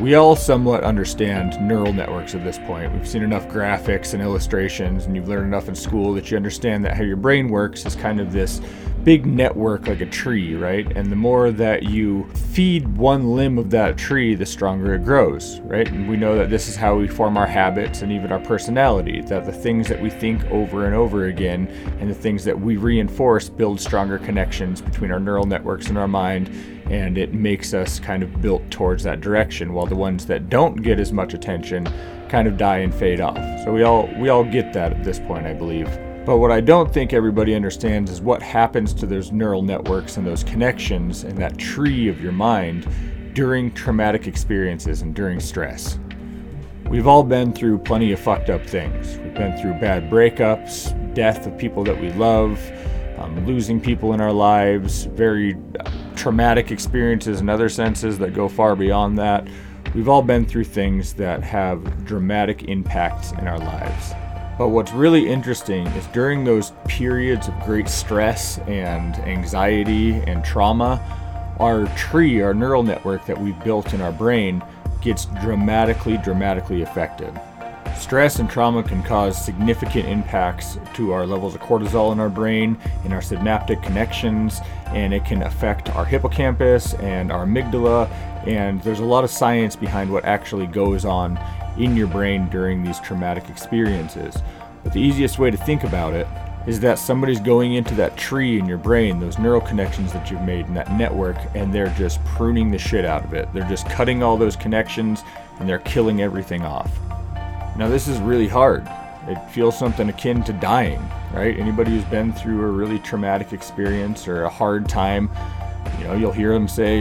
We all somewhat understand neural networks at this point. We've seen enough graphics and illustrations, and you've learned enough in school that you understand that how your brain works is kind of this big network like a tree, right? And the more that you feed one limb of that tree, the stronger it grows, right? And we know that this is how we form our habits and even our personality, that the things that we think over and over again and the things that we reinforce build stronger connections between our neural networks in our mind and it makes us kind of built towards that direction while the ones that don't get as much attention kind of die and fade off. So we all we all get that at this point, I believe. But what I don't think everybody understands is what happens to those neural networks and those connections and that tree of your mind during traumatic experiences and during stress. We've all been through plenty of fucked up things. We've been through bad breakups, death of people that we love, um, losing people in our lives, very traumatic experiences and other senses that go far beyond that. We've all been through things that have dramatic impacts in our lives. But what's really interesting is during those periods of great stress and anxiety and trauma, our tree, our neural network that we've built in our brain, gets dramatically, dramatically affected. Stress and trauma can cause significant impacts to our levels of cortisol in our brain, in our synaptic connections, and it can affect our hippocampus and our amygdala. And there's a lot of science behind what actually goes on in your brain during these traumatic experiences. But the easiest way to think about it is that somebody's going into that tree in your brain, those neural connections that you've made in that network, and they're just pruning the shit out of it. They're just cutting all those connections and they're killing everything off. Now, this is really hard. It feels something akin to dying, right? Anybody who's been through a really traumatic experience or a hard time, you know, you'll hear them say,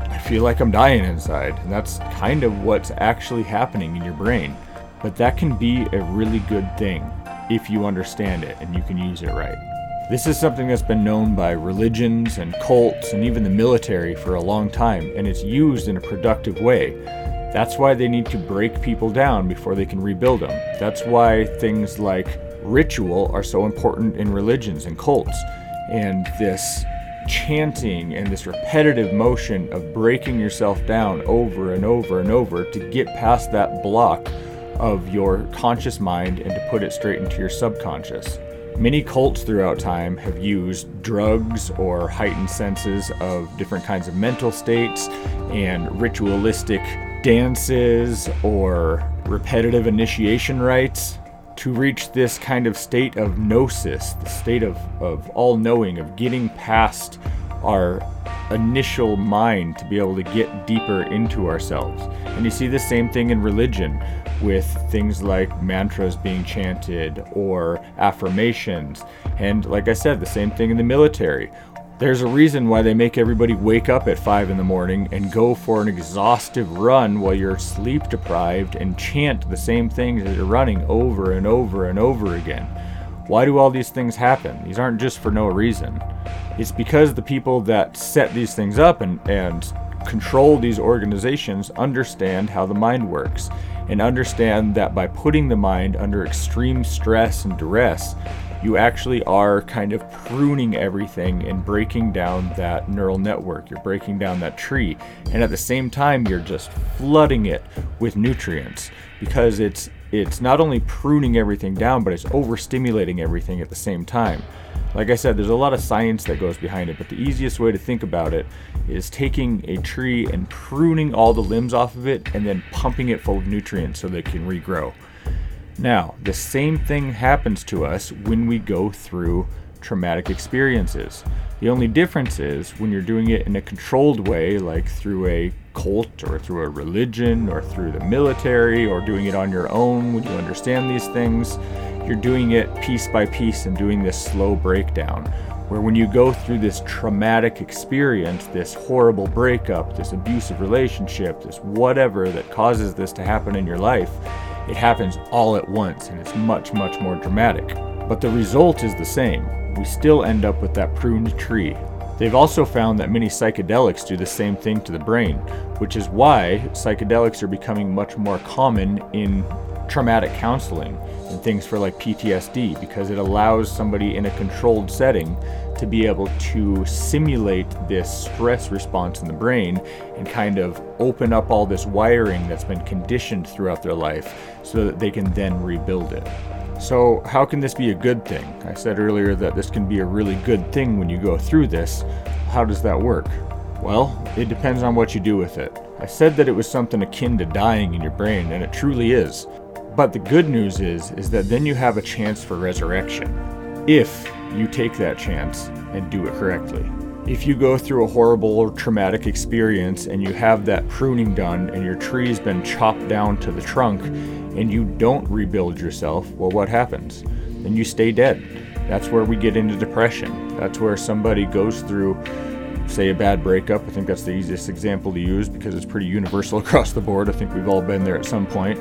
I feel like I'm dying inside. And that's kind of what's actually happening in your brain. But that can be a really good thing if you understand it and you can use it right. This is something that's been known by religions and cults and even the military for a long time, and it's used in a productive way. That's why they need to break people down before they can rebuild them. That's why things like ritual are so important in religions and cults. And this chanting and this repetitive motion of breaking yourself down over and over and over to get past that block of your conscious mind and to put it straight into your subconscious. Many cults throughout time have used drugs or heightened senses of different kinds of mental states and ritualistic dances or repetitive initiation rites to reach this kind of state of gnosis, the state of, of all knowing, of getting past our initial mind to be able to get deeper into ourselves. And you see the same thing in religion with things like mantras being chanted or affirmations. And like I said, the same thing in the military. There's a reason why they make everybody wake up at 5 in the morning and go for an exhaustive run while you're sleep deprived and chant the same things that you're running over and over and over again. Why do all these things happen? These aren't just for no reason. It's because the people that set these things up and, and control these organizations understand how the mind works and understand that by putting the mind under extreme stress and duress, you actually are kind of pruning everything and breaking down that neural network. You're breaking down that tree. And at the same time, you're just flooding it with nutrients because it's it's not only pruning everything down, but it's overstimulating everything at the same time. Like I said, there's a lot of science that goes behind it, but the easiest way to think about it is taking a tree and pruning all the limbs off of it and then pumping it full of nutrients so it can regrow. Now, the same thing happens to us when we go through traumatic experiences. The only difference is when you're doing it in a controlled way, like through a cult or through a religion or through the military or doing it on your own when you understand these things, you're doing it piece by piece and doing this slow breakdown. Where when you go through this traumatic experience, this horrible breakup, this abusive relationship, this whatever that causes this to happen in your life, it happens all at once and it's much, much more dramatic. But the result is the same. We still end up with that pruned tree. They've also found that many psychedelics do the same thing to the brain, which is why psychedelics are becoming much more common in traumatic counseling and things for like PTSD because it allows somebody in a controlled setting to be able to simulate this stress response in the brain and kind of open up all this wiring that's been conditioned throughout their life so that they can then rebuild it. So, how can this be a good thing? I said earlier that this can be a really good thing when you go through this. How does that work? Well, it depends on what you do with it. I said that it was something akin to dying in your brain, and it truly is. But the good news is is that then you have a chance for resurrection if you take that chance and do it correctly. If you go through a horrible or traumatic experience and you have that pruning done and your tree's been chopped down to the trunk and you don't rebuild yourself, well, what happens? Then you stay dead. That's where we get into depression. That's where somebody goes through, say, a bad breakup. I think that's the easiest example to use because it's pretty universal across the board. I think we've all been there at some point.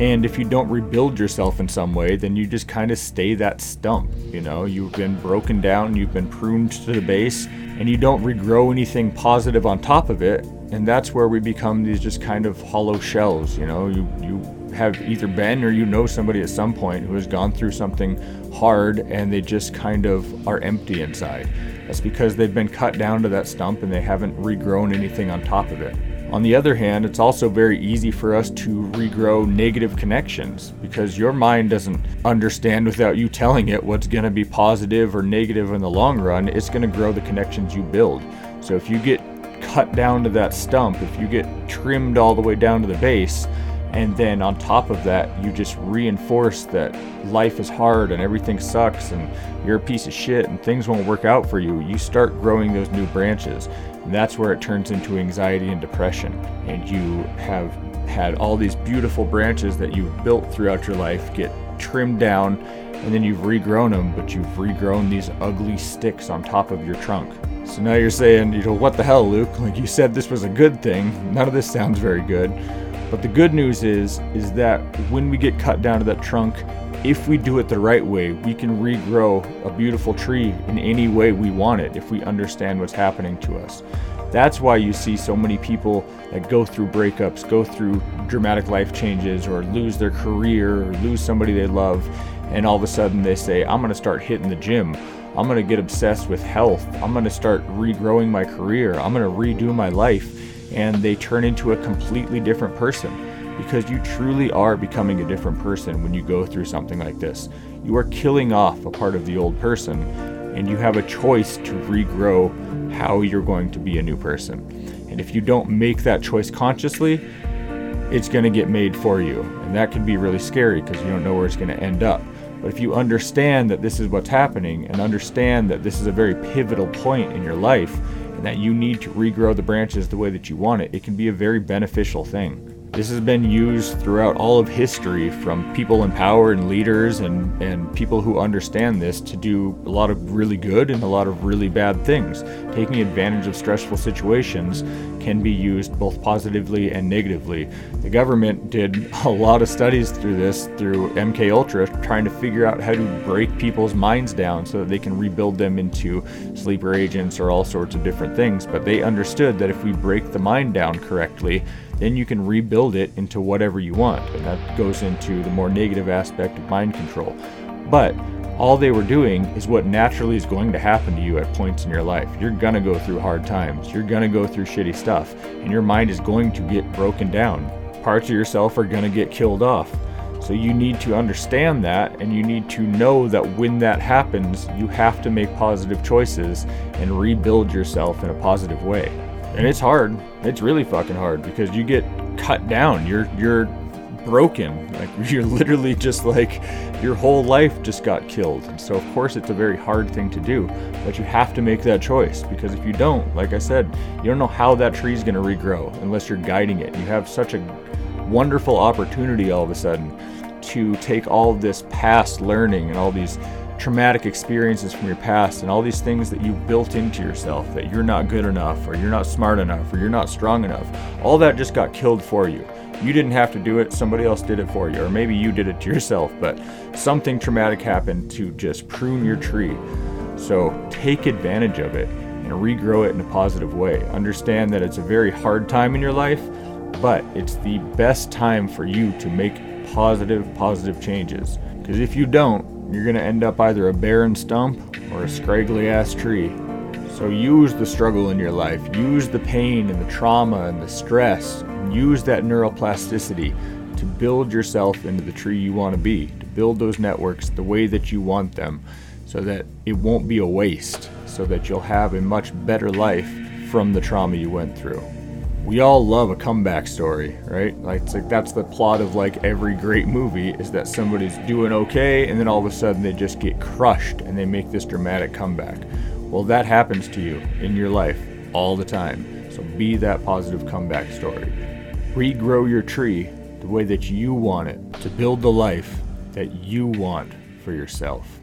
And if you don't rebuild yourself in some way, then you just kind of stay that stump. You know, you've been broken down, you've been pruned to the base, and you don't regrow anything positive on top of it. And that's where we become these just kind of hollow shells. You know, you, you have either been or you know somebody at some point who has gone through something hard and they just kind of are empty inside. That's because they've been cut down to that stump and they haven't regrown anything on top of it. On the other hand, it's also very easy for us to regrow negative connections because your mind doesn't understand without you telling it what's going to be positive or negative in the long run. It's going to grow the connections you build. So if you get cut down to that stump, if you get trimmed all the way down to the base, and then on top of that, you just reinforce that life is hard and everything sucks and you're a piece of shit and things won't work out for you. You start growing those new branches. And that's where it turns into anxiety and depression. And you have had all these beautiful branches that you've built throughout your life get trimmed down and then you've regrown them, but you've regrown these ugly sticks on top of your trunk. So now you're saying, you know, what the hell, Luke? Like you said this was a good thing. None of this sounds very good. But the good news is is that when we get cut down to that trunk, if we do it the right way, we can regrow a beautiful tree in any way we want it if we understand what's happening to us. That's why you see so many people that go through breakups, go through dramatic life changes, or lose their career, or lose somebody they love, and all of a sudden they say, I'm going to start hitting the gym. I'm going to get obsessed with health. I'm going to start regrowing my career. I'm going to redo my life and they turn into a completely different person because you truly are becoming a different person when you go through something like this. You are killing off a part of the old person, and you have a choice to regrow how you're going to be a new person. And if you don't make that choice consciously, it's going to get made for you. And that can be really scary because you don't know where it's going to end up. But if you understand that this is what's happening and understand that this is a very pivotal point in your life, that you need to regrow the branches the way that you want it, it can be a very beneficial thing. This has been used throughout all of history from people in power and leaders and, and people who understand this to do a lot of really good and a lot of really bad things. Taking advantage of stressful situations can be used both positively and negatively. The government did a lot of studies through this through MK Ultra trying to figure out how to break people's minds down so that they can rebuild them into sleeper agents or all sorts of different things. But they understood that if we break the mind down correctly, then you can rebuild it into whatever you want. And that goes into the more negative aspect of mind control. But all they were doing is what naturally is going to happen to you at points in your life. You're going to go through hard times. You're going to go through shitty stuff. And your mind is going to get broken down. Parts of yourself are going to get killed off. So you need to understand that and you need to know that when that happens, you have to make positive choices and rebuild yourself in a positive way and it's hard. It's really fucking hard because you get cut down. You're you're broken. Like you're literally just like your whole life just got killed. And so of course it's a very hard thing to do, but you have to make that choice because if you don't, like I said, you don't know how that tree's going to regrow unless you're guiding it. You have such a wonderful opportunity all of a sudden to take all this past learning and all these traumatic experiences from your past and all these things that you've built into yourself that you're not good enough or you're not smart enough or you're not strong enough, all that just got killed for you. You didn't have to do it, somebody else did it for you, or maybe you did it to yourself, but something traumatic happened to just prune your tree. So take advantage of it and regrow it in a positive way. Understand that it's a very hard time in your life, but it's the best time for you to make positive, positive changes. Because if you don't, you're going to end up either a barren stump or a scraggly ass tree. So use the struggle in your life, use the pain and the trauma and the stress, use that neuroplasticity to build yourself into the tree you want to be, to build those networks the way that you want them so that it won't be a waste, so that you'll have a much better life from the trauma you went through. We all love a comeback story, right? Like it's like that's the plot of like every great movie is that somebody's doing okay and then all of a sudden they just get crushed and they make this dramatic comeback. Well, that happens to you in your life all the time. So be that positive comeback story. Regrow your tree the way that you want it to build the life that you want for yourself.